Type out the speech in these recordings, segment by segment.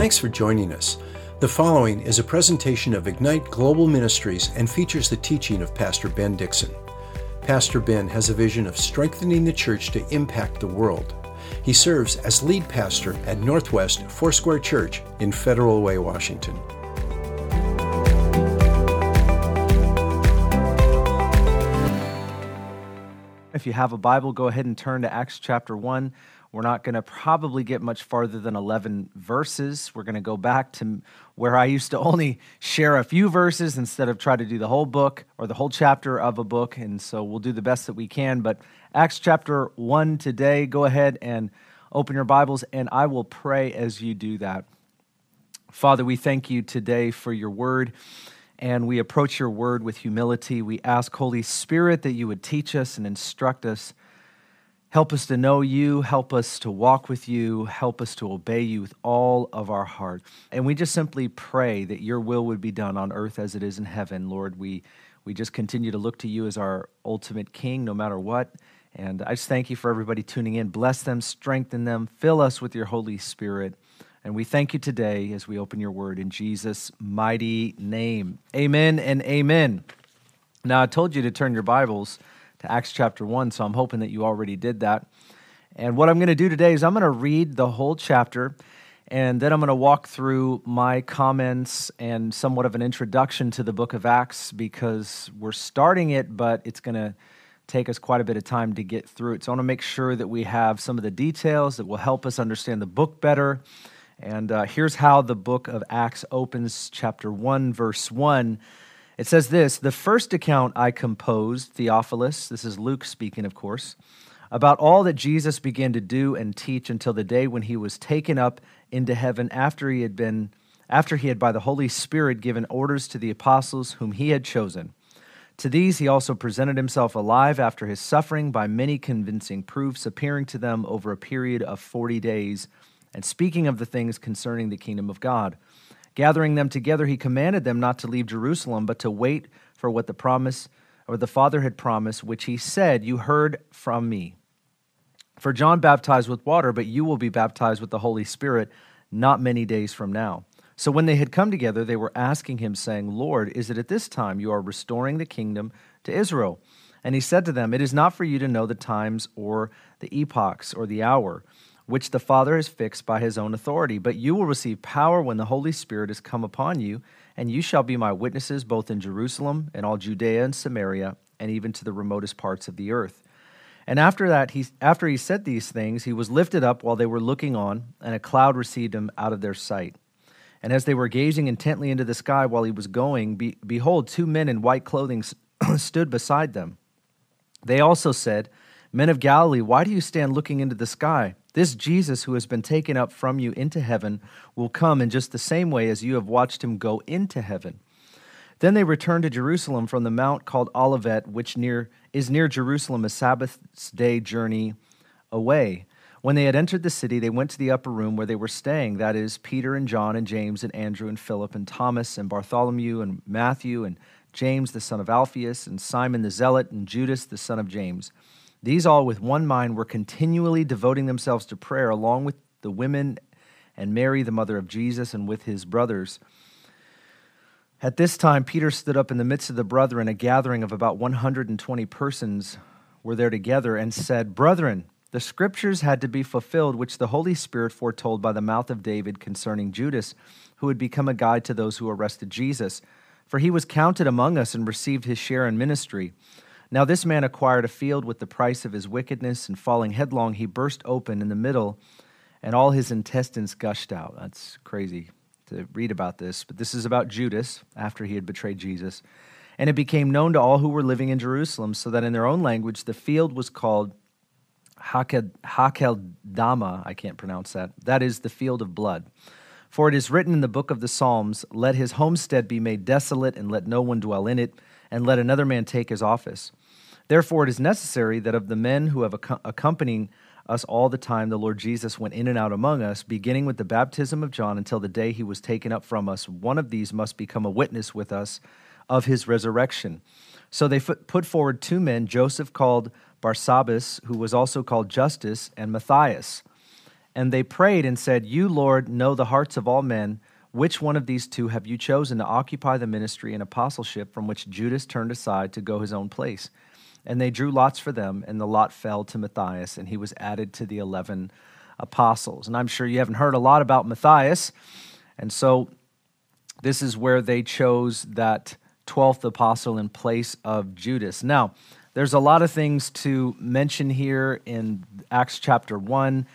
Thanks for joining us. The following is a presentation of Ignite Global Ministries and features the teaching of Pastor Ben Dixon. Pastor Ben has a vision of strengthening the church to impact the world. He serves as lead pastor at Northwest Foursquare Church in Federal Way, Washington. If you have a Bible, go ahead and turn to Acts chapter 1. We're not going to probably get much farther than 11 verses. We're going to go back to where I used to only share a few verses instead of try to do the whole book or the whole chapter of a book. And so we'll do the best that we can. But Acts chapter 1 today, go ahead and open your Bibles, and I will pray as you do that. Father, we thank you today for your word and we approach your word with humility. We ask, Holy Spirit, that you would teach us and instruct us Help us to know you. Help us to walk with you. Help us to obey you with all of our heart. And we just simply pray that your will would be done on earth as it is in heaven. Lord, we, we just continue to look to you as our ultimate king no matter what. And I just thank you for everybody tuning in. Bless them, strengthen them, fill us with your Holy Spirit. And we thank you today as we open your word in Jesus' mighty name. Amen and amen. Now, I told you to turn your Bibles to Acts chapter 1, so I'm hoping that you already did that. And what I'm going to do today is I'm going to read the whole chapter, and then I'm going to walk through my comments and somewhat of an introduction to the book of Acts because we're starting it, but it's going to take us quite a bit of time to get through it. So I want to make sure that we have some of the details that will help us understand the book better. And uh, here's how the book of Acts opens, chapter 1, verse 1. It says this The first account I composed, Theophilus, this is Luke speaking, of course, about all that Jesus began to do and teach until the day when he was taken up into heaven after he had been after he had by the Holy Spirit given orders to the apostles whom he had chosen. To these he also presented himself alive after his suffering by many convincing proofs, appearing to them over a period of forty days, and speaking of the things concerning the kingdom of God Gathering them together, he commanded them not to leave Jerusalem, but to wait for what the promise or the Father had promised, which he said, You heard from me. For John baptized with water, but you will be baptized with the Holy Spirit not many days from now. So when they had come together, they were asking him, saying, Lord, is it at this time you are restoring the kingdom to Israel? And he said to them, It is not for you to know the times or the epochs or the hour which the Father has fixed by his own authority. But you will receive power when the Holy Spirit has come upon you, and you shall be my witnesses both in Jerusalem and all Judea and Samaria, and even to the remotest parts of the earth. And after that, he, after he said these things, he was lifted up while they were looking on, and a cloud received him out of their sight. And as they were gazing intently into the sky while he was going, be, behold, two men in white clothing stood beside them. They also said, Men of Galilee, why do you stand looking into the sky? This Jesus who has been taken up from you into heaven will come in just the same way as you have watched him go into heaven. Then they returned to Jerusalem from the mount called Olivet, which near, is near Jerusalem, a Sabbath's day journey away. When they had entered the city, they went to the upper room where they were staying that is, Peter and John and James and Andrew and Philip and Thomas and Bartholomew and Matthew and James the son of Alphaeus and Simon the Zealot and Judas the son of James. These all, with one mind, were continually devoting themselves to prayer, along with the women and Mary, the mother of Jesus, and with his brothers. At this time, Peter stood up in the midst of the brethren, a gathering of about 120 persons were there together, and said, Brethren, the scriptures had to be fulfilled, which the Holy Spirit foretold by the mouth of David concerning Judas, who had become a guide to those who arrested Jesus. For he was counted among us and received his share in ministry. Now this man acquired a field with the price of his wickedness, and falling headlong, he burst open in the middle, and all his intestines gushed out. That's crazy to read about this, but this is about Judas after he had betrayed Jesus. And it became known to all who were living in Jerusalem, so that in their own language the field was called Hakeldama. I can't pronounce that. That is the field of blood. For it is written in the book of the Psalms Let his homestead be made desolate, and let no one dwell in it, and let another man take his office. Therefore, it is necessary that of the men who have accompanied us all the time the Lord Jesus went in and out among us, beginning with the baptism of John until the day he was taken up from us, one of these must become a witness with us of his resurrection. So they put forward two men, Joseph called Barsabbas, who was also called Justus, and Matthias. And they prayed and said, You, Lord, know the hearts of all men. Which one of these two have you chosen to occupy the ministry and apostleship from which Judas turned aside to go his own place? And they drew lots for them, and the lot fell to Matthias, and he was added to the 11 apostles. And I'm sure you haven't heard a lot about Matthias. And so this is where they chose that 12th apostle in place of Judas. Now, there's a lot of things to mention here in Acts chapter 1.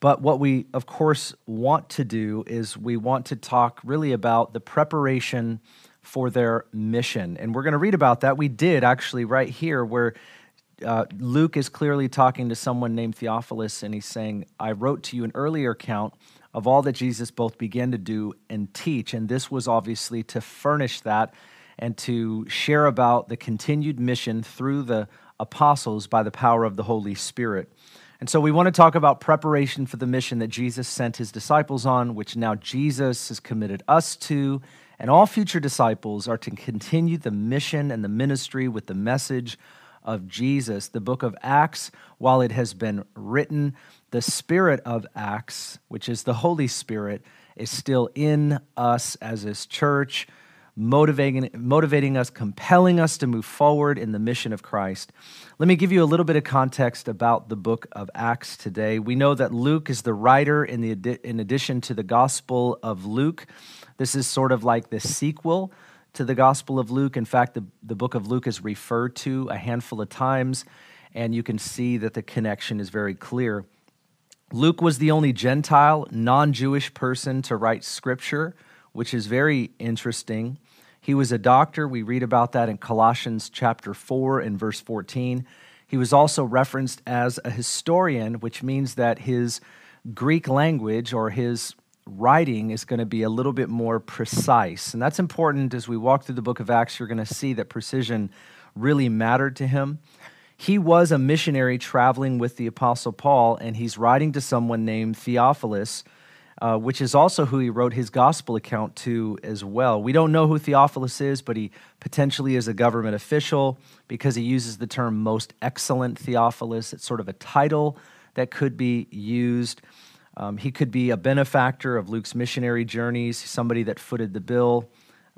But what we, of course, want to do is we want to talk really about the preparation for their mission. And we're going to read about that. We did actually right here, where uh, Luke is clearly talking to someone named Theophilus, and he's saying, I wrote to you an earlier account of all that Jesus both began to do and teach. And this was obviously to furnish that and to share about the continued mission through the apostles by the power of the Holy Spirit. And so we want to talk about preparation for the mission that Jesus sent his disciples on, which now Jesus has committed us to. And all future disciples are to continue the mission and the ministry with the message of Jesus. The book of Acts, while it has been written, the spirit of Acts, which is the Holy Spirit, is still in us as his church motivating, motivating us, compelling us to move forward in the mission of Christ. Let me give you a little bit of context about the book of Acts today. We know that Luke is the writer in, the, in addition to the Gospel of Luke. This is sort of like the sequel to the Gospel of Luke. In fact, the, the book of Luke is referred to a handful of times, and you can see that the connection is very clear. Luke was the only Gentile, non Jewish person to write scripture, which is very interesting. He was a doctor. We read about that in Colossians chapter 4 and verse 14. He was also referenced as a historian, which means that his Greek language or his writing is going to be a little bit more precise. And that's important as we walk through the book of Acts. You're going to see that precision really mattered to him. He was a missionary traveling with the Apostle Paul, and he's writing to someone named Theophilus uh, which is also who he wrote his gospel account to as well. We don't know who Theophilus is, but he potentially is a government official because he uses the term most excellent Theophilus. It's sort of a title that could be used. Um, he could be a benefactor of Luke's missionary journeys, somebody that footed the bill,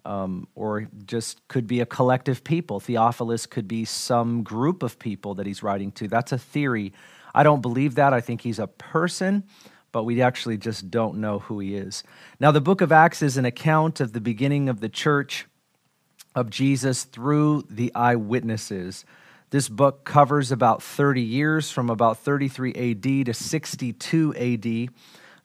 um, or just could be a collective people. Theophilus could be some group of people that he's writing to. That's a theory. I don't believe that. I think he's a person but we actually just don't know who he is. Now, the book of Acts is an account of the beginning of the church of Jesus through the eyewitnesses. This book covers about 30 years from about 33 AD to 62 AD.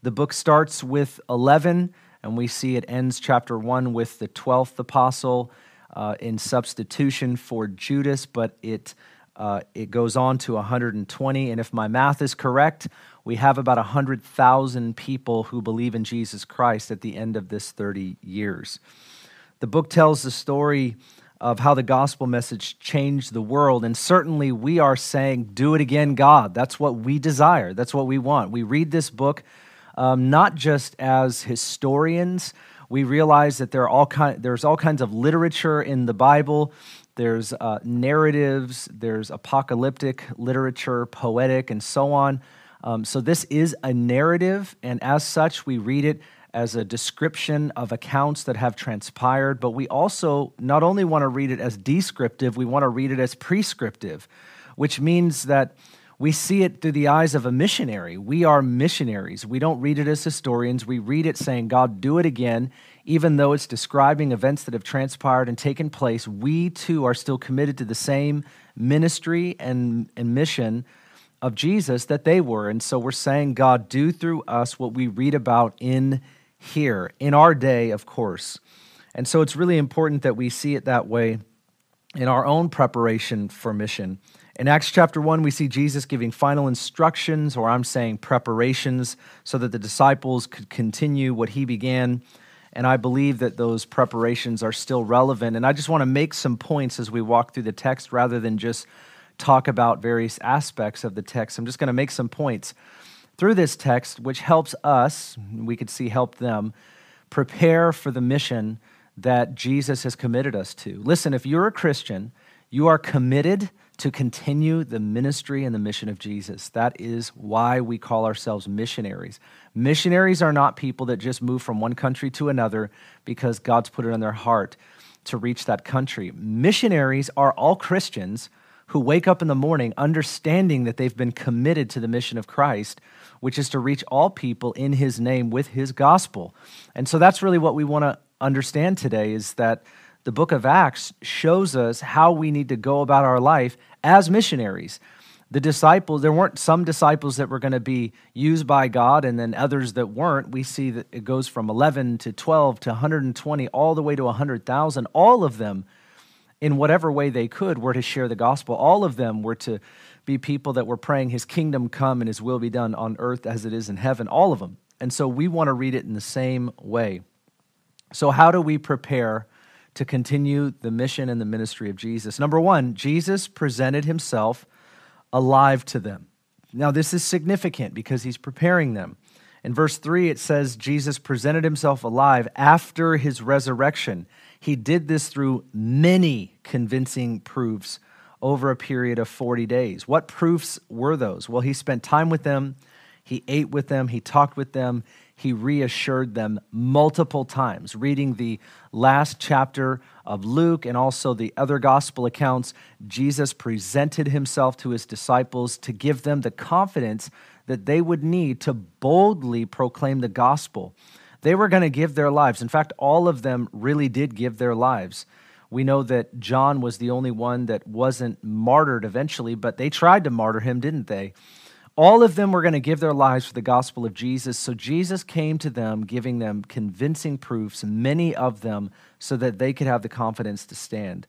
The book starts with 11, and we see it ends chapter 1 with the 12th apostle uh, in substitution for Judas, but it, uh, it goes on to 120. And if my math is correct, we have about 100,000 people who believe in Jesus Christ at the end of this 30 years. The book tells the story of how the gospel message changed the world. And certainly we are saying, Do it again, God. That's what we desire, that's what we want. We read this book um, not just as historians. We realize that there are all kind, there's all kinds of literature in the Bible. There's uh, narratives, there's apocalyptic literature, poetic, and so on. Um, so this is a narrative, and as such, we read it as a description of accounts that have transpired, but we also not only want to read it as descriptive, we want to read it as prescriptive, which means that we see it through the eyes of a missionary. We are missionaries. We don't read it as historians. We read it saying, God, do it again. Even though it's describing events that have transpired and taken place, we too are still committed to the same ministry and, and mission of Jesus that they were. And so we're saying, God, do through us what we read about in here, in our day, of course. And so it's really important that we see it that way in our own preparation for mission. In Acts chapter 1, we see Jesus giving final instructions, or I'm saying preparations, so that the disciples could continue what he began. And I believe that those preparations are still relevant. And I just want to make some points as we walk through the text rather than just talk about various aspects of the text. I'm just going to make some points through this text, which helps us, we could see help them, prepare for the mission that Jesus has committed us to. Listen, if you're a Christian, you are committed to continue the ministry and the mission of Jesus. That is why we call ourselves missionaries. Missionaries are not people that just move from one country to another because God's put it on their heart to reach that country. Missionaries are all Christians who wake up in the morning understanding that they've been committed to the mission of Christ, which is to reach all people in his name with his gospel. And so that's really what we want to understand today is that the book of Acts shows us how we need to go about our life as missionaries. The disciples, there weren't some disciples that were going to be used by God and then others that weren't. We see that it goes from 11 to 12 to 120, all the way to 100,000. All of them, in whatever way they could, were to share the gospel. All of them were to be people that were praying, His kingdom come and His will be done on earth as it is in heaven. All of them. And so we want to read it in the same way. So, how do we prepare to continue the mission and the ministry of Jesus. Number one, Jesus presented himself alive to them. Now, this is significant because he's preparing them. In verse 3, it says Jesus presented himself alive after his resurrection. He did this through many convincing proofs over a period of 40 days. What proofs were those? Well, he spent time with them, he ate with them, he talked with them, he reassured them multiple times. Reading the last chapter of Luke and also the other gospel accounts, Jesus presented himself to his disciples to give them the confidence that they would need to boldly proclaim the gospel. They were going to give their lives. In fact, all of them really did give their lives. We know that John was the only one that wasn't martyred eventually, but they tried to martyr him, didn't they? All of them were going to give their lives for the gospel of Jesus. So Jesus came to them, giving them convincing proofs, many of them, so that they could have the confidence to stand.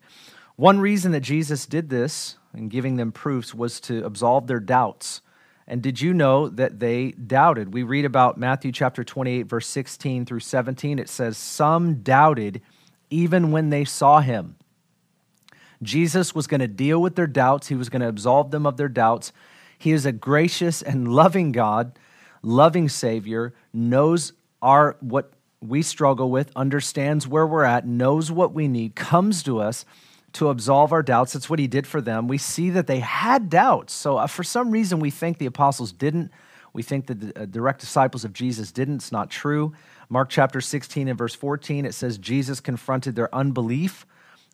One reason that Jesus did this and giving them proofs was to absolve their doubts. And did you know that they doubted? We read about Matthew chapter 28, verse 16 through 17. It says, Some doubted even when they saw him. Jesus was going to deal with their doubts, he was going to absolve them of their doubts. He is a gracious and loving God, loving Savior, knows our what we struggle with, understands where we're at, knows what we need, comes to us to absolve our doubts. That's what he did for them. We see that they had doubts. So, uh, for some reason, we think the apostles didn't. We think that the uh, direct disciples of Jesus didn't. It's not true. Mark chapter 16 and verse 14, it says, Jesus confronted their unbelief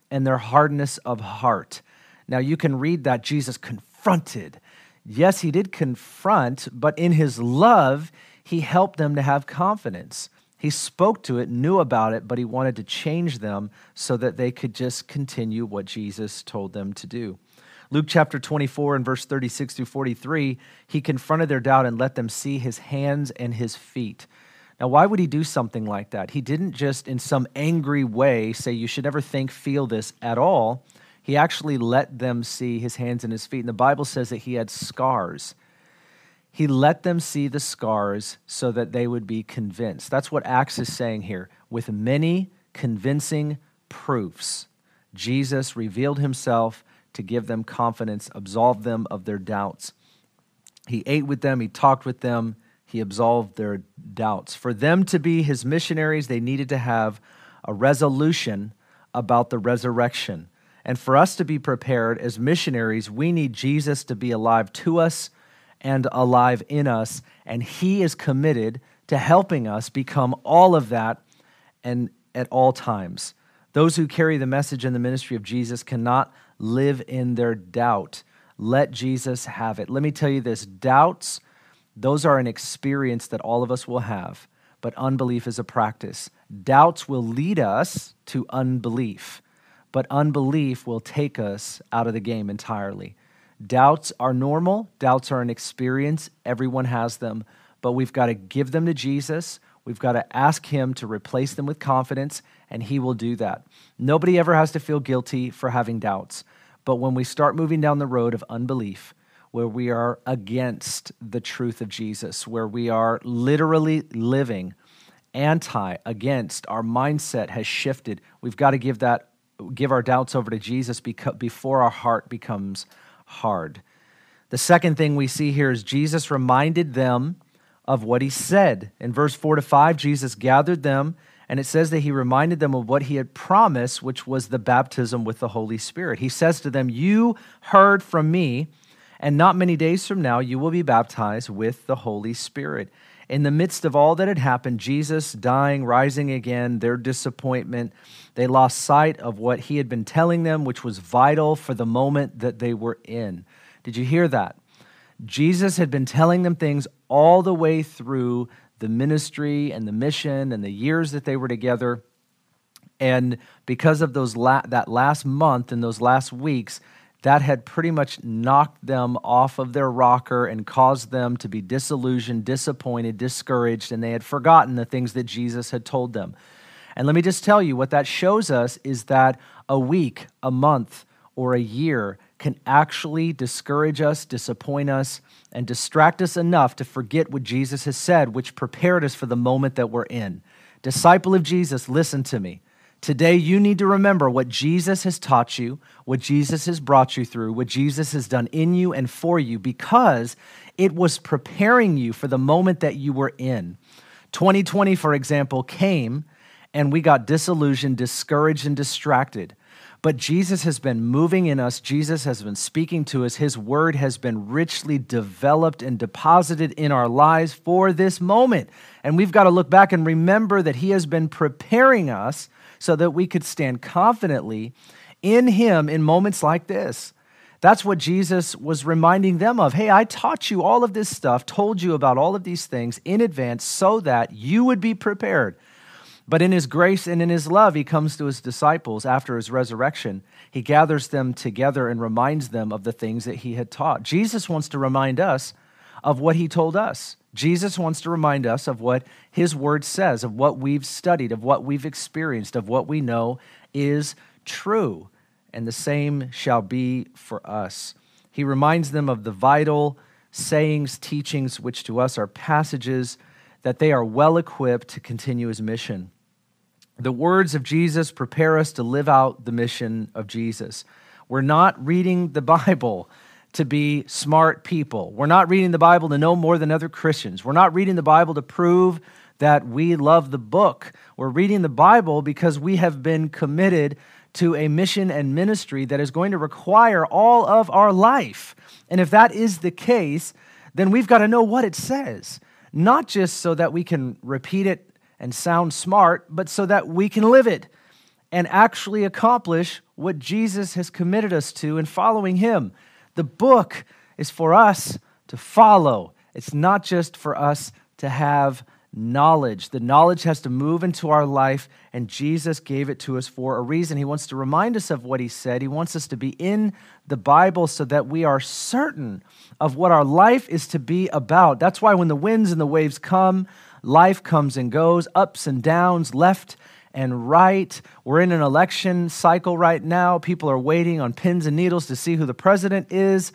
and their hardness of heart. Now, you can read that Jesus confronted yes, he did confront, but in his love, he helped them to have confidence. He spoke to it, knew about it, but he wanted to change them so that they could just continue what Jesus told them to do. Luke chapter 24 and verse 36 through 43, he confronted their doubt and let them see his hands and his feet. Now, why would he do something like that? He didn't just in some angry way say, You should never think, feel this at all he actually let them see his hands and his feet. And the Bible says that he had scars. He let them see the scars so that they would be convinced. That's what Acts is saying here. With many convincing proofs, Jesus revealed himself to give them confidence, absolve them of their doubts. He ate with them, he talked with them, he absolved their doubts. For them to be his missionaries, they needed to have a resolution about the resurrection. And for us to be prepared as missionaries, we need Jesus to be alive to us and alive in us. And He is committed to helping us become all of that and at all times. Those who carry the message and the ministry of Jesus cannot live in their doubt. Let Jesus have it. Let me tell you this doubts, those are an experience that all of us will have, but unbelief is a practice. Doubts will lead us to unbelief but unbelief will take us out of the game entirely. Doubts are normal, doubts are an experience. Everyone has them, but we've got to give them to Jesus. We've got to ask Him to replace them with confidence, and He will do that. Nobody ever has to feel guilty for having doubts. But when we start moving down the road of unbelief, where we are against the truth of Jesus, where we are literally living anti, against, our mindset has shifted, we've got to give that give our doubts over to Jesus before our heart becomes hard. The second thing we see here is Jesus reminded them of what he said. In verse 4 to 5, Jesus gathered them And it says that he reminded them of what he had promised, which was the baptism with the Holy Spirit. He says to them, You heard from me, and not many days from now you will be baptized with the Holy Spirit. In the midst of all that had happened, Jesus dying, rising again, their disappointment, they lost sight of what he had been telling them, which was vital for the moment that they were in. Did you hear that? Jesus had been telling them things all the way through the ministry and the mission and the years that they were together. And because of those la- that last month and those last weeks, that had pretty much knocked them off of their rocker and caused them to be disillusioned, disappointed, discouraged, and they had forgotten the things that Jesus had told them. And let me just tell you what that shows us is that a week, a month, or a year can actually discourage us, disappoint us, and distract us enough to forget what Jesus has said, which prepared us for the moment that we're in. Disciple of Jesus, listen to me. Today, you need to remember what Jesus has taught you, what Jesus has brought you through, what Jesus has done in you and for you, because it was preparing you for the moment that you were in. 2020, for example, came and we got disillusioned, discouraged, and distracted. But Jesus has been moving in us. Jesus has been speaking to us. His word has been richly developed and deposited in our lives for this moment. And we've got to look back and remember that He has been preparing us so that we could stand confidently in Him in moments like this. That's what Jesus was reminding them of. Hey, I taught you all of this stuff, told you about all of these things in advance so that you would be prepared but in his grace and in his love, he comes to his disciples after his resurrection. He gathers them together and reminds them of the things that he had taught. Jesus wants to remind us of what he told us. Jesus wants to remind us of what his word says, of what we've studied, of what we've experienced, of what we know is true. And the same shall be for us. He reminds them of the vital sayings, teachings, which to us are passages that they are well equipped to continue his mission. The words of Jesus prepare us to live out the mission of Jesus. We're not reading the Bible to be smart people. We're not reading the Bible to know more than other Christians. We're not reading the Bible to prove that we love the book. We're reading the Bible because we have been committed to a mission and ministry that is going to require all of our life. And if that is the case, then we've got to know what it says not just so that we can repeat it and sound smart, but so that we can live it and actually accomplish what Jesus has committed us to in following Him. The book is for us to follow, it's not just for us to have knowledge. The knowledge has to move into our life, and Jesus gave it to us for a reason. He wants to remind us of what He said. He wants us to be in the Bible so that we are certain of what our life is to be about. That's why when the winds and the waves come, life comes and goes, ups and downs, left and right. We're in an election cycle right now. People are waiting on pins and needles to see who the president is.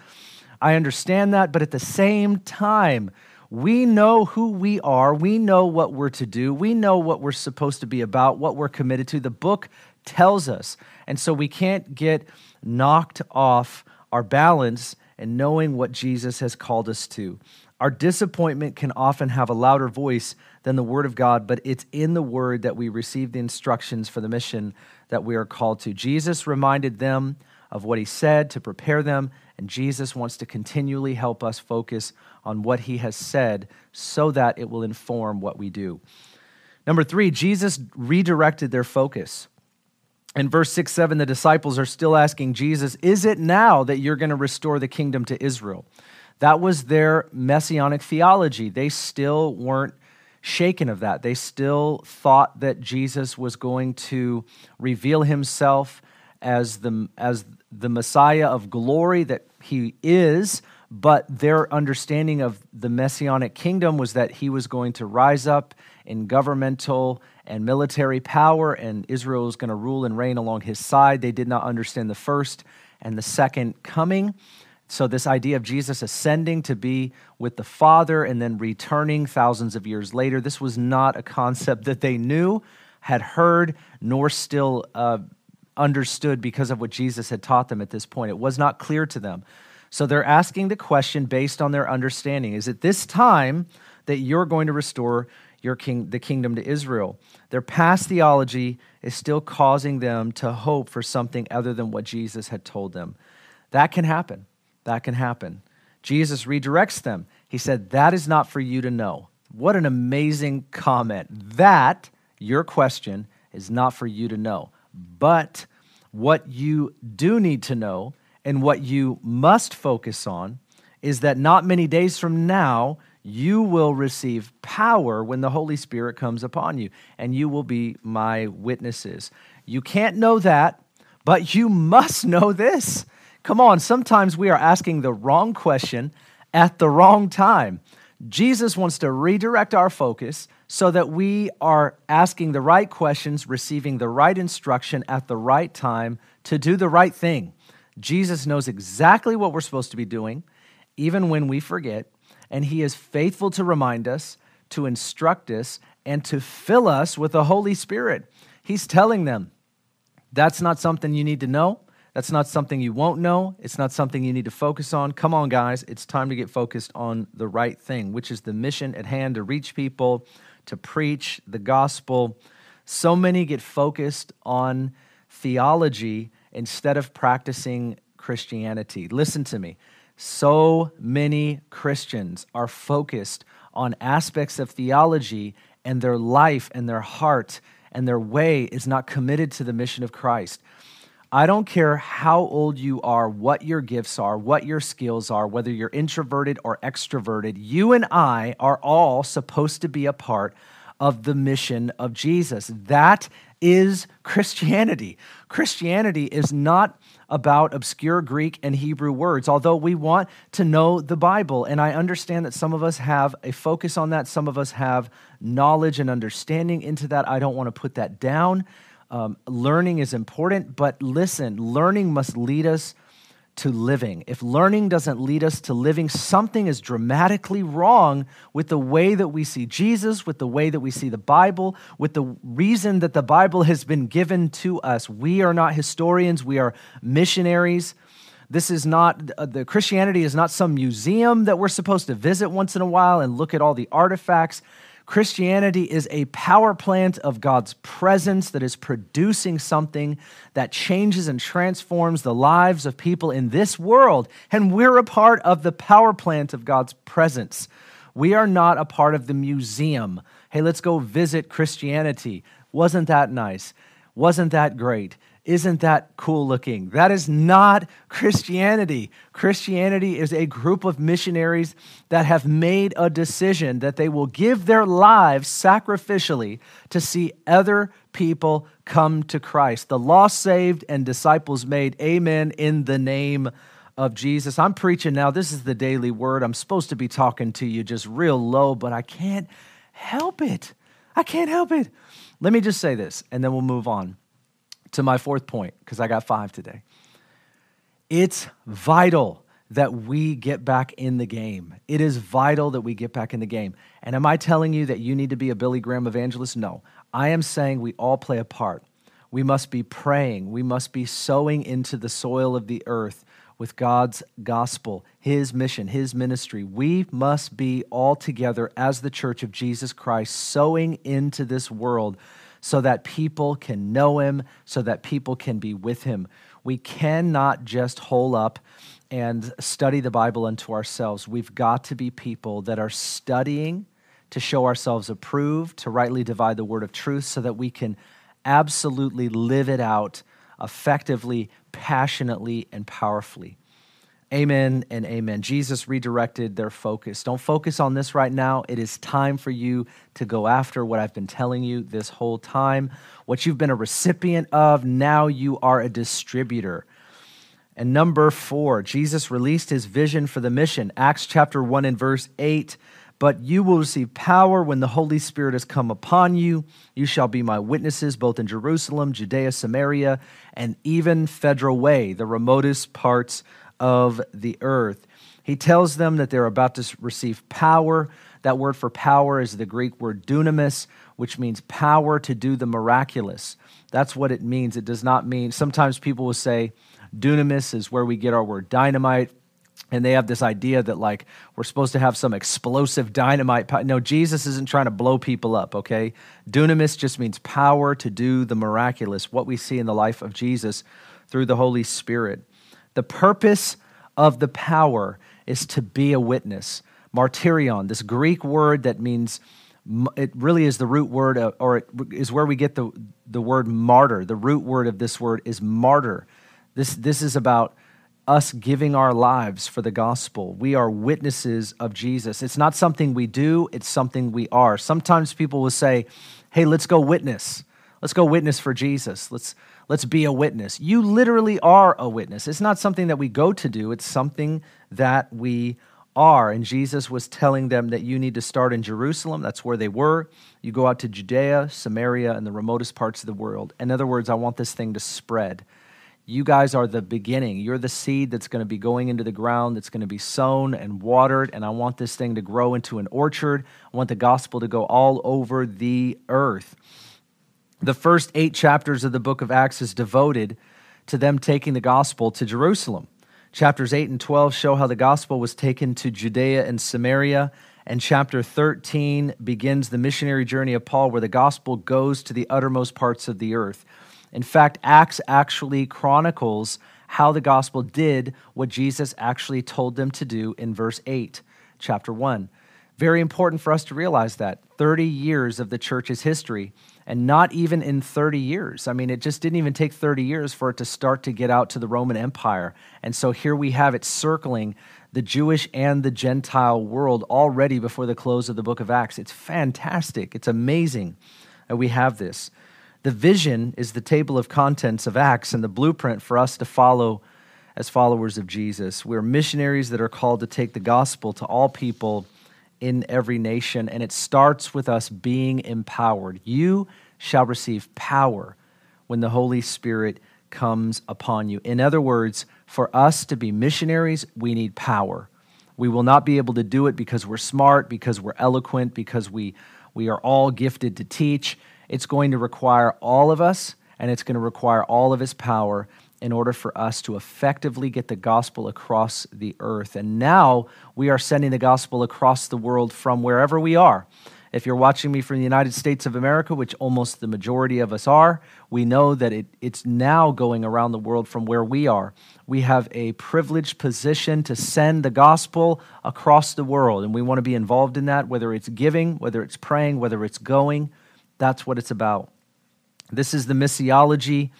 I understand that, but at the same time, we know who we are. We know what we're to do. We know what we're supposed to be about, what we're committed to. The book tells us. And so we can't get knocked off our balance and knowing what Jesus has called us to. Our disappointment can often have a louder voice than the Word of God, but it's in the Word that we receive the instructions for the mission that we are called to. Jesus reminded them of what He said to prepare them, and Jesus wants to continually help us focus on what He has said so that it will inform what we do. Number three, Jesus redirected their focus. In verse 6 7, the disciples are still asking Jesus, Is it now that you're going to restore the kingdom to Israel? That was their messianic theology. They still weren't shaken of that. They still thought that Jesus was going to reveal himself as the, as the Messiah of glory that he is, but their understanding of the messianic kingdom was that he was going to rise up in governmental and military power, and Israel was going to rule and reign along his side. They did not understand the first and the second coming. So, this idea of Jesus ascending to be with the Father and then returning thousands of years later, this was not a concept that they knew, had heard, nor still uh, understood because of what Jesus had taught them at this point. It was not clear to them. So, they're asking the question based on their understanding Is it this time that you're going to restore your king, the kingdom to Israel. Their past theology is still causing them to hope for something other than what Jesus had told them. That can happen. That can happen. Jesus redirects them. He said, That is not for you to know. What an amazing comment. That, your question, is not for you to know. But what you do need to know and what you must focus on is that not many days from now, you will receive power when the Holy Spirit comes upon you, and you will be my witnesses. You can't know that, but you must know this. Come on, sometimes we are asking the wrong question at the wrong time. Jesus wants to redirect our focus so that we are asking the right questions, receiving the right instruction at the right time to do the right thing. Jesus knows exactly what we're supposed to be doing, even when we forget, and He is faithful to remind us, to instruct us, and to fill us with the Holy Spirit. He's telling them, that's not something you need to know. That's not something you won't know. It's not something you need to focus on. Come on, guys. It's time to get focused on the right thing, which is the mission at hand to reach people, to preach the gospel. So many get focused on theology instead of practicing Christianity. Listen to me. So many Christians are focused on aspects of theology, and their life and their heart and their way is not committed to the mission of Christ. I don't care how old you are, what your gifts are, what your skills are, whether you're introverted or extroverted, you and I are all supposed to be a part of the mission of Jesus. That is Christianity. Christianity is not about obscure Greek and Hebrew words, although we want to know the Bible. And I understand that some of us have a focus on that, some of us have knowledge and understanding into that. I don't want to put that down. Um, learning is important, but listen, learning must lead us to living. If learning doesn't lead us to living, something is dramatically wrong with the way that we see Jesus, with the way that we see the Bible, with the reason that the Bible has been given to us. We are not historians, we are missionaries. This is not, uh, the Christianity is not some museum that we're supposed to visit once in a while and look at all the artifacts. Christianity is a power plant of God's presence that is producing something that changes and transforms the lives of people in this world. And we're a part of the power plant of God's presence. We are not a part of the museum. Hey, let's go visit Christianity. Wasn't that nice? Wasn't that great? Isn't that cool looking? That is not Christianity. Christianity is a group of missionaries that have made a decision that they will give their lives sacrificially to see other people come to Christ. The lost saved and disciples made. Amen in the name of Jesus. I'm preaching now. This is the daily word. I'm supposed to be talking to you just real low, but I can't help it. I can't help it. Let me just say this, and then we'll move on to my fourth point, because I got five today. It's vital that we get back in the game. It is vital that we get back in the game. And am I telling you that you need to be a Billy Graham evangelist? No. I am saying we all play a part. We must be praying. We must be sowing into the soil of the earth with God's gospel, His mission, His ministry. We must be all together as the church of Jesus Christ, sowing into this world so that people can know him, so that people can be with him. We cannot just hole up and study the Bible unto ourselves. We've got to be people that are studying to show ourselves approved, to rightly divide the word of truth, so that we can absolutely live it out effectively, passionately, and powerfully. Amen and amen. Jesus redirected their focus. Don't focus on this right now. It is time for you to go after what I've been telling you this whole time. What you've been a recipient of, now you are a distributor. And number four, Jesus released his vision for the mission. Acts chapter 1 and verse 8. But you will receive power when the Holy Spirit has come upon you. You shall be my witnesses both in Jerusalem, Judea, Samaria, and even Federal Way, the remotest parts of the earth. He tells them that they're about to receive power. That word for power is the Greek word dunamis, which means power to do the miraculous. That's what it means. It does not mean, sometimes people will say dunamis is where we get our word dynamite. and they have this idea that like we're supposed to have some explosive dynamite no jesus isn't trying to blow people up okay dunamis just means power to do the miraculous what we see in the life of jesus through the holy spirit the purpose of the power is to be a witness martyrion this greek word that means it really is the root word uh, or it is where we get the, the word martyr the root word of this word is martyr this, this is about us giving our lives for the gospel. We are witnesses of Jesus. It's not something we do, it's something we are. Sometimes people will say, "Hey, let's go witness. Let's go witness for Jesus. Let's let's be a witness." You literally are a witness. It's not something that we go to do, it's something that we are. And Jesus was telling them that you need to start in Jerusalem. That's where they were. You go out to Judea, Samaria, and the remotest parts of the world. In other words, I want this thing to spread you guys are the beginning. You're the seed that's going to be going into the ground, that's going to be sown and watered. And I want this thing to grow into an orchard. I want the gospel to go all over the earth. The first eight chapters of the book of Acts is devoted to them taking the gospel to Jerusalem. Chapters 8 and 12 show how the gospel was taken to Judea and Samaria. And chapter 13 begins the missionary journey of Paul, where the gospel goes to the uttermost parts of the earth. In fact, Acts actually chronicles how the gospel did what Jesus actually told them to do in verse 8, chapter 1. Very important for us to realize that 30 years of the church's history, and not even in 30 years. I mean, it just didn't even take 30 years for it to start to get out to the Roman Empire. And so here we have it circling the Jewish and the Gentile world already before the close of the book of Acts. It's fantastic. It's amazing that we have this. The vision is the table of contents of Acts and the blueprint for us to follow as followers of Jesus. We're missionaries that are called to take the gospel to all people in every nation, and it starts with us being empowered. You shall receive power when the Holy Spirit comes upon you. In other words, for us to be missionaries, we need power. We will not be able to do it because we're smart, because we're eloquent, because we, we are all gifted to teach. It's going to require all of us, and it's going to require all of His power in order for us to effectively get the gospel across the earth. And now we are sending the gospel across the world from wherever we are. If you're watching me from the United States of America, which almost the majority of us are, we know that it, it's now going around the world from where we are. We have a privileged position to send the gospel across the world, and we want to be involved in that, whether it's giving, whether it's praying, whether it's going. That's what it's about. This is the missiology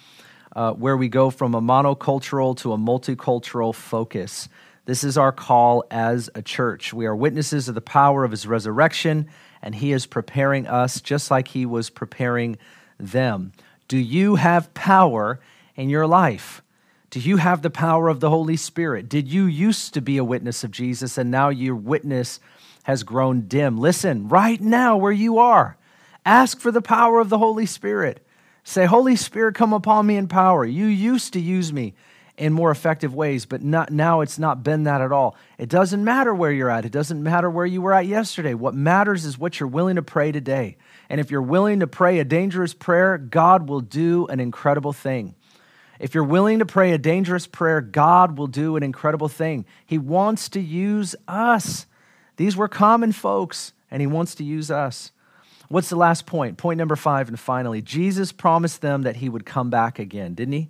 uh, where we go from a monocultural to a multicultural focus. This is our call as a church. We are witnesses of the power of his resurrection, and he is preparing us just like he was preparing them. Do you have power in your life? Do you have the power of the Holy Spirit? Did you used to be a witness of Jesus and now your witness has grown dim? Listen, right now where you are, Ask for the power of the Holy Spirit. Say, Holy Spirit, come upon me in power. You used to use me in more effective ways, but not, now it's not been that at all. It doesn't matter where you're at. It doesn't matter where you were at yesterday. What matters is what you're willing to pray today. And if you're willing to pray a dangerous prayer, God will do an incredible thing. If you're willing to pray a dangerous prayer, God will do an incredible thing. He wants to use us. These were common folks, and He wants to use us. What's the last point? Point number five, and finally, Jesus promised them that he would come back again, didn't he?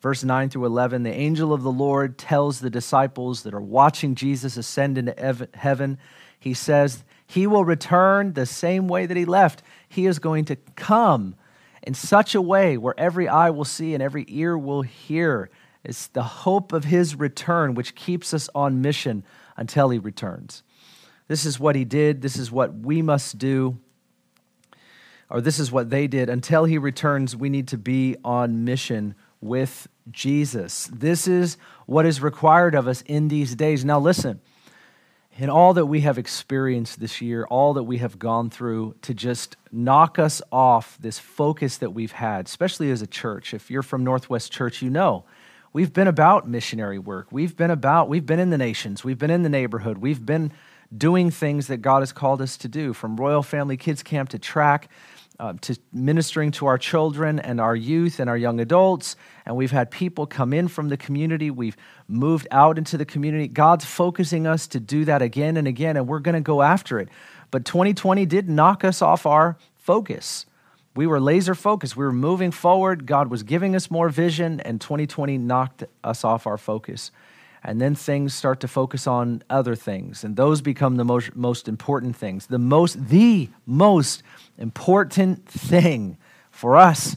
Verse 9 through 11 the angel of the Lord tells the disciples that are watching Jesus ascend into heaven, he says, He will return the same way that he left. He is going to come in such a way where every eye will see and every ear will hear. It's the hope of his return which keeps us on mission until he returns. This is what he did. This is what we must do or this is what they did. Until he returns, we need to be on mission with Jesus. This is what is required of us in these days. Now, listen, in all that we have experienced this year, all that we have gone through to just knock us off this focus that we've had, especially as a church. If you're from Northwest Church, you know we've been about missionary work. We've been about, we've been in the nations, we've been in the neighborhood, we've been doing things that God has called us to do, from Royal Family Kids Camp to track uh, to ministering to our children and our youth and our young adults. And we've had people come in from the community. We've moved out into the community. God's focusing us to do that again and again, and we're going to go after it. But 2020 did knock us off our focus. We were laser focused. We were moving forward. God was giving us more vision, and 2020 knocked us off our focus. And then things start to focus on other things, and those become the most, most important things. The most, the most important thing for us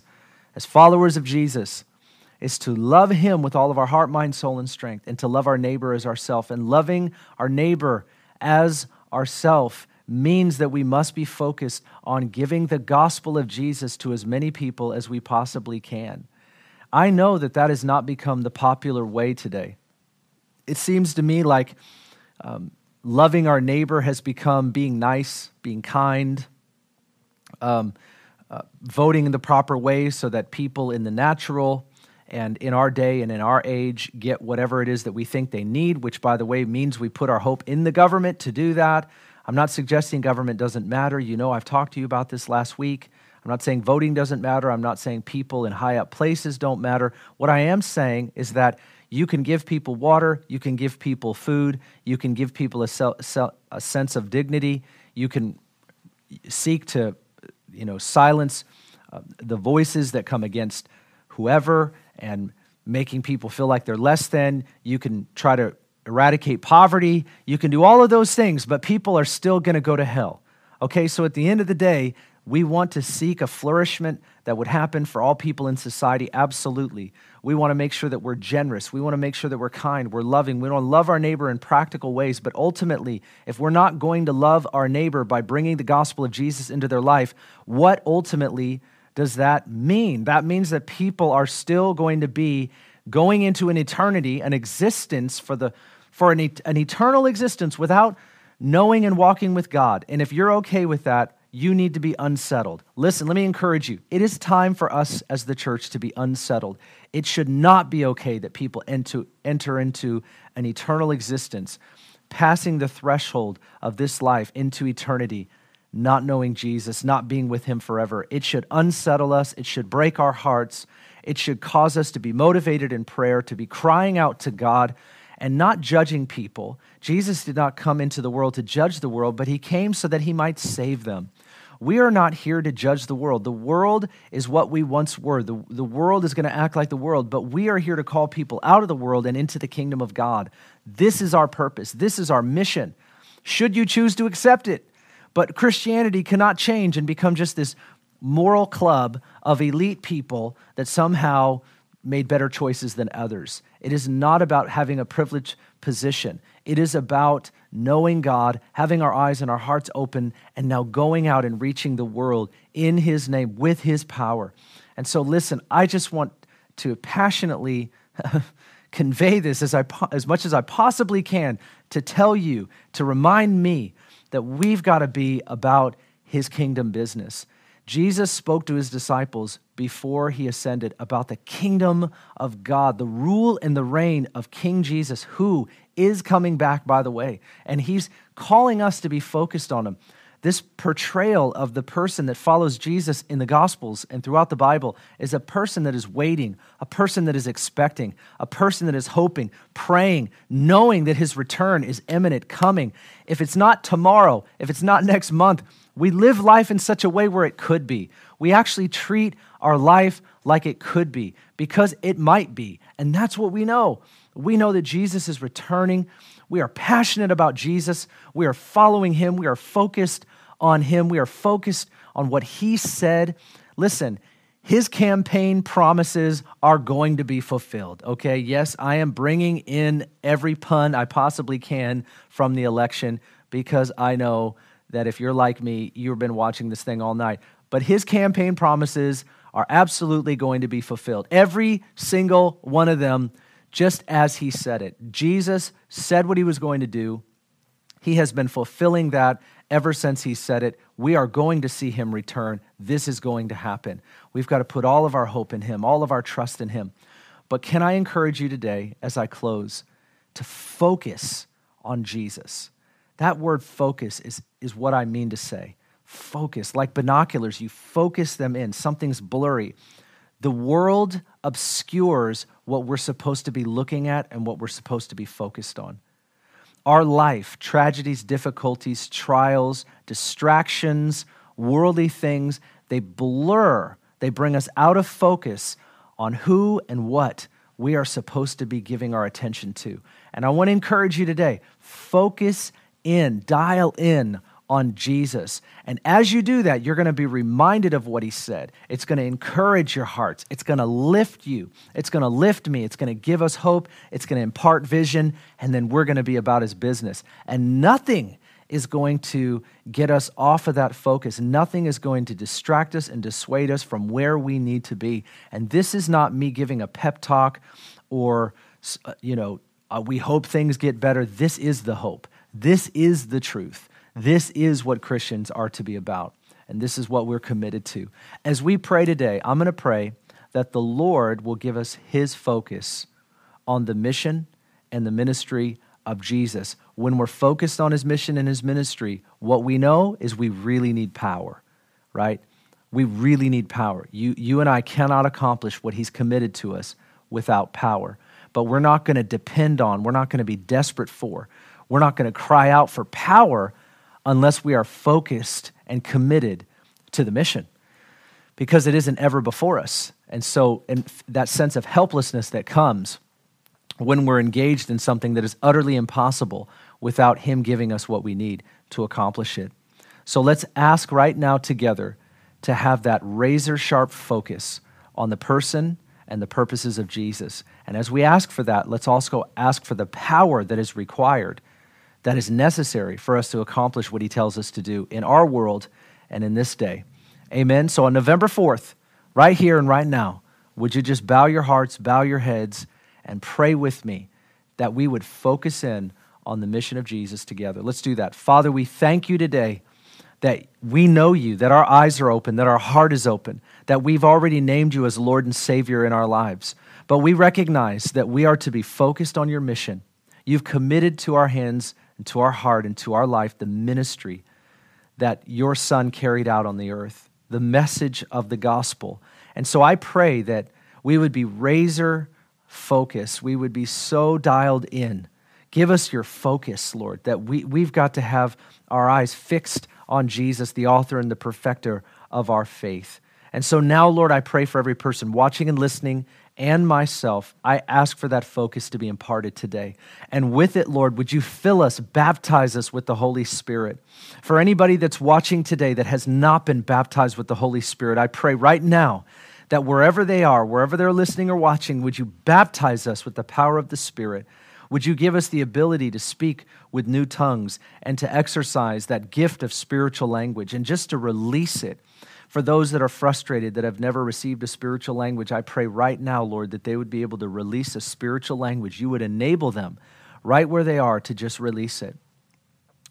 as followers of Jesus is to love him with all of our heart, mind, soul, and strength, and to love our neighbor as ourself. And loving our neighbor as ourself means that we must be focused on giving the gospel of Jesus to as many people as we possibly can. I know that that has not become the popular way today. It seems to me like um, loving our neighbor has become being nice, being kind, um, uh, voting in the proper way so that people in the natural and in our day and in our age get whatever it is that we think they need, which, by the way, means we put our hope in the government to do that. I'm not suggesting government doesn't matter. You know, I've talked to you about this last week. I'm not saying voting doesn't matter. I'm not saying people in high up places don't matter. What I am saying is that you can give people water, you can give people food, you can give people a, a sense of dignity, you can seek to you know, silence uh, the voices that come against whoever and making people feel like they're less than. You can try to eradicate poverty. You can do all of those things, but people are still going to go to hell. Okay, so at the end of the day, we want to seek a flourishment that would happen for all people in society, absolutely. We want to make sure that we're generous. We want to make sure that we're kind, we're loving. We want to love our neighbor in practical ways. But ultimately, if we're not going to love our neighbor by bringing the gospel of Jesus into their life, what ultimately does that mean? That means that people are still going to be going into an eternity, an existence for, the, for an, an eternal existence without knowing and walking with God. And if you're okay with that, you need to be unsettled. Listen, let me encourage you. It is time for us as the church to be unsettled. It should not be okay that people enter, enter into an eternal existence, passing the threshold of this life into eternity, not knowing Jesus, not being with Him forever. It should unsettle us, it should break our hearts, it should cause us to be motivated in prayer, to be crying out to God and not judging people. Jesus did not come into the world to judge the world, but he came so that he might save them. We are not here to judge the world. The world is what we once were. The, the world is going to act like the world, but we are here to call people out of the world and into the kingdom of God. This is our purpose. This is our mission. Should you choose to accept it? But Christianity cannot change and become just this moral club of elite people that somehow made better choices than others. It is not about having a privileged position. It is about knowing God, having our eyes and our hearts open, and now going out and reaching the world in His name with His power. And so, listen, I just want to passionately convey this as, I, as much as I possibly can to tell you, to remind me that we've got to be about His kingdom business. Jesus spoke to his disciples before he ascended about the kingdom of God, the rule and the reign of King Jesus, who is coming back, by the way. And he's calling us to be focused on him. This portrayal of the person that follows Jesus in the Gospels and throughout the Bible is a person that is waiting, a person that is expecting, a person that is hoping, praying, knowing that his return is imminent, coming. If it's not tomorrow, if it's not next month, we live life in such a way where it could be. We actually treat our life like it could be because it might be. And that's what we know. We know that Jesus is returning. We are passionate about Jesus. We are following him. We are focused on him. We are focused on what he said. Listen, his campaign promises are going to be fulfilled. Okay, yes, I am bringing in every pun I possibly can from the election because I know that if you're like me, you've been watching this thing all night. But his campaign promises are absolutely going to be fulfilled. Every single one of them, just as he said it. Jesus said what he was going to do. He has been fulfilling that ever since he said it. We are going to see him return. This is going to happen. We've got to put all of our hope in him, all of our trust in him. But can I encourage you today, as I close, to focus on Jesus? That word focus is, is what I mean to say. focus. Like binoculars, you focus them in. Something's blurry. The world obscures what we're supposed to be looking at and what we're supposed to be focused on. Our life, tragedies, difficulties, trials, distractions, worldly things, they blur, they bring us out of focus on who and what we are supposed to be giving our attention to. And I want to encourage you today focus in, dial in on Jesus. And as you do that, you're going to be reminded of what he said. It's going to encourage your hearts. It's going to lift you. It's going to lift me. It's going to give us hope. It's going to impart vision. And then we're going to be about his business. And nothing is going to get us off of that focus. Nothing is going to distract us and dissuade us from where we need to be. And this is not me giving a pep talk or, uh, you know, uh, we hope things get better. This is the hope. This is the truth. This is what Christians are to be about. And this is what we're committed to. As we pray today, I'm going to pray that the Lord will give us his focus on the mission and the ministry of Jesus. When we're focused on his mission and his ministry, what we know is we really need power, right? We really need power. You, you and I cannot accomplish what he's committed to us without power. But we're not going to depend on, we're not going to be desperate for, we're not going to cry out for power unless we are focused and committed to the mission because it isn't ever before us. And so, in that sense of helplessness that comes when we're engaged in something that is utterly impossible without Him giving us what we need to accomplish it. So, let's ask right now together to have that razor sharp focus on the person and the purposes of Jesus. And as we ask for that, let's also ask for the power that is required that is necessary for us to accomplish what he tells us to do in our world and in this day. Amen. So on November 4th, right here and right now, would you just bow your hearts, bow your heads, and pray with me that we would focus in on the mission of Jesus together? Let's do that. Father, we thank you today that we know you, that our eyes are open, that our heart is open, that we've already named you as Lord and Savior in our lives. But we recognize that we are to be focused on your mission. You've committed to our hands and to our heart and to our life the ministry that your son carried out on the earth, the message of the gospel. And so I pray that we would be razor focused, we would be so dialed in. Give us your focus, Lord, that we, we've got to have our eyes fixed on Jesus, the author and the perfecter of our faith. And so now, Lord, I pray for every person watching and listening and myself, I ask for that focus to be imparted today. And with it, Lord, would you fill us, baptize us with the Holy Spirit? For anybody that's watching today that has not been baptized with the Holy Spirit, I pray right now that wherever they are, wherever they're listening or watching, would you baptize us with the power of the Spirit? Would you give us the ability to speak with new tongues and to exercise that gift of spiritual language and just to release it? For those that are frustrated, that have never received a spiritual language, I pray right now, Lord, that they would be able to release a spiritual language. You would enable them right where they are to just release it.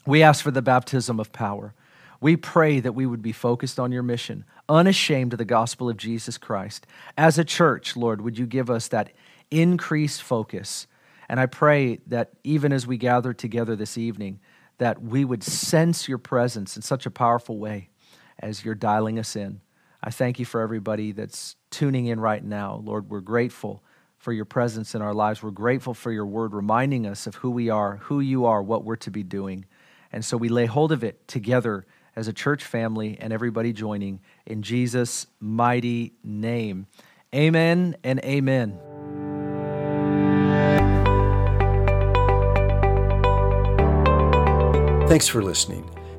We ask for the baptism of power. We pray that we would be focused on your mission, unashamed of the gospel of Jesus Christ. As a church, Lord, would you give us that increased focus? And I pray that even as we gather together this evening, that we would sense your presence in such a powerful way as you're dialing us in. I thank you for everybody that's tuning in right now. Lord, we're grateful for your presence in our lives. We're grateful for your word reminding us of who we are, who you are, what we're to be doing. And so we lay hold of it together as a church family and everybody joining in Jesus' mighty name. Amen and amen. Thanks for listening.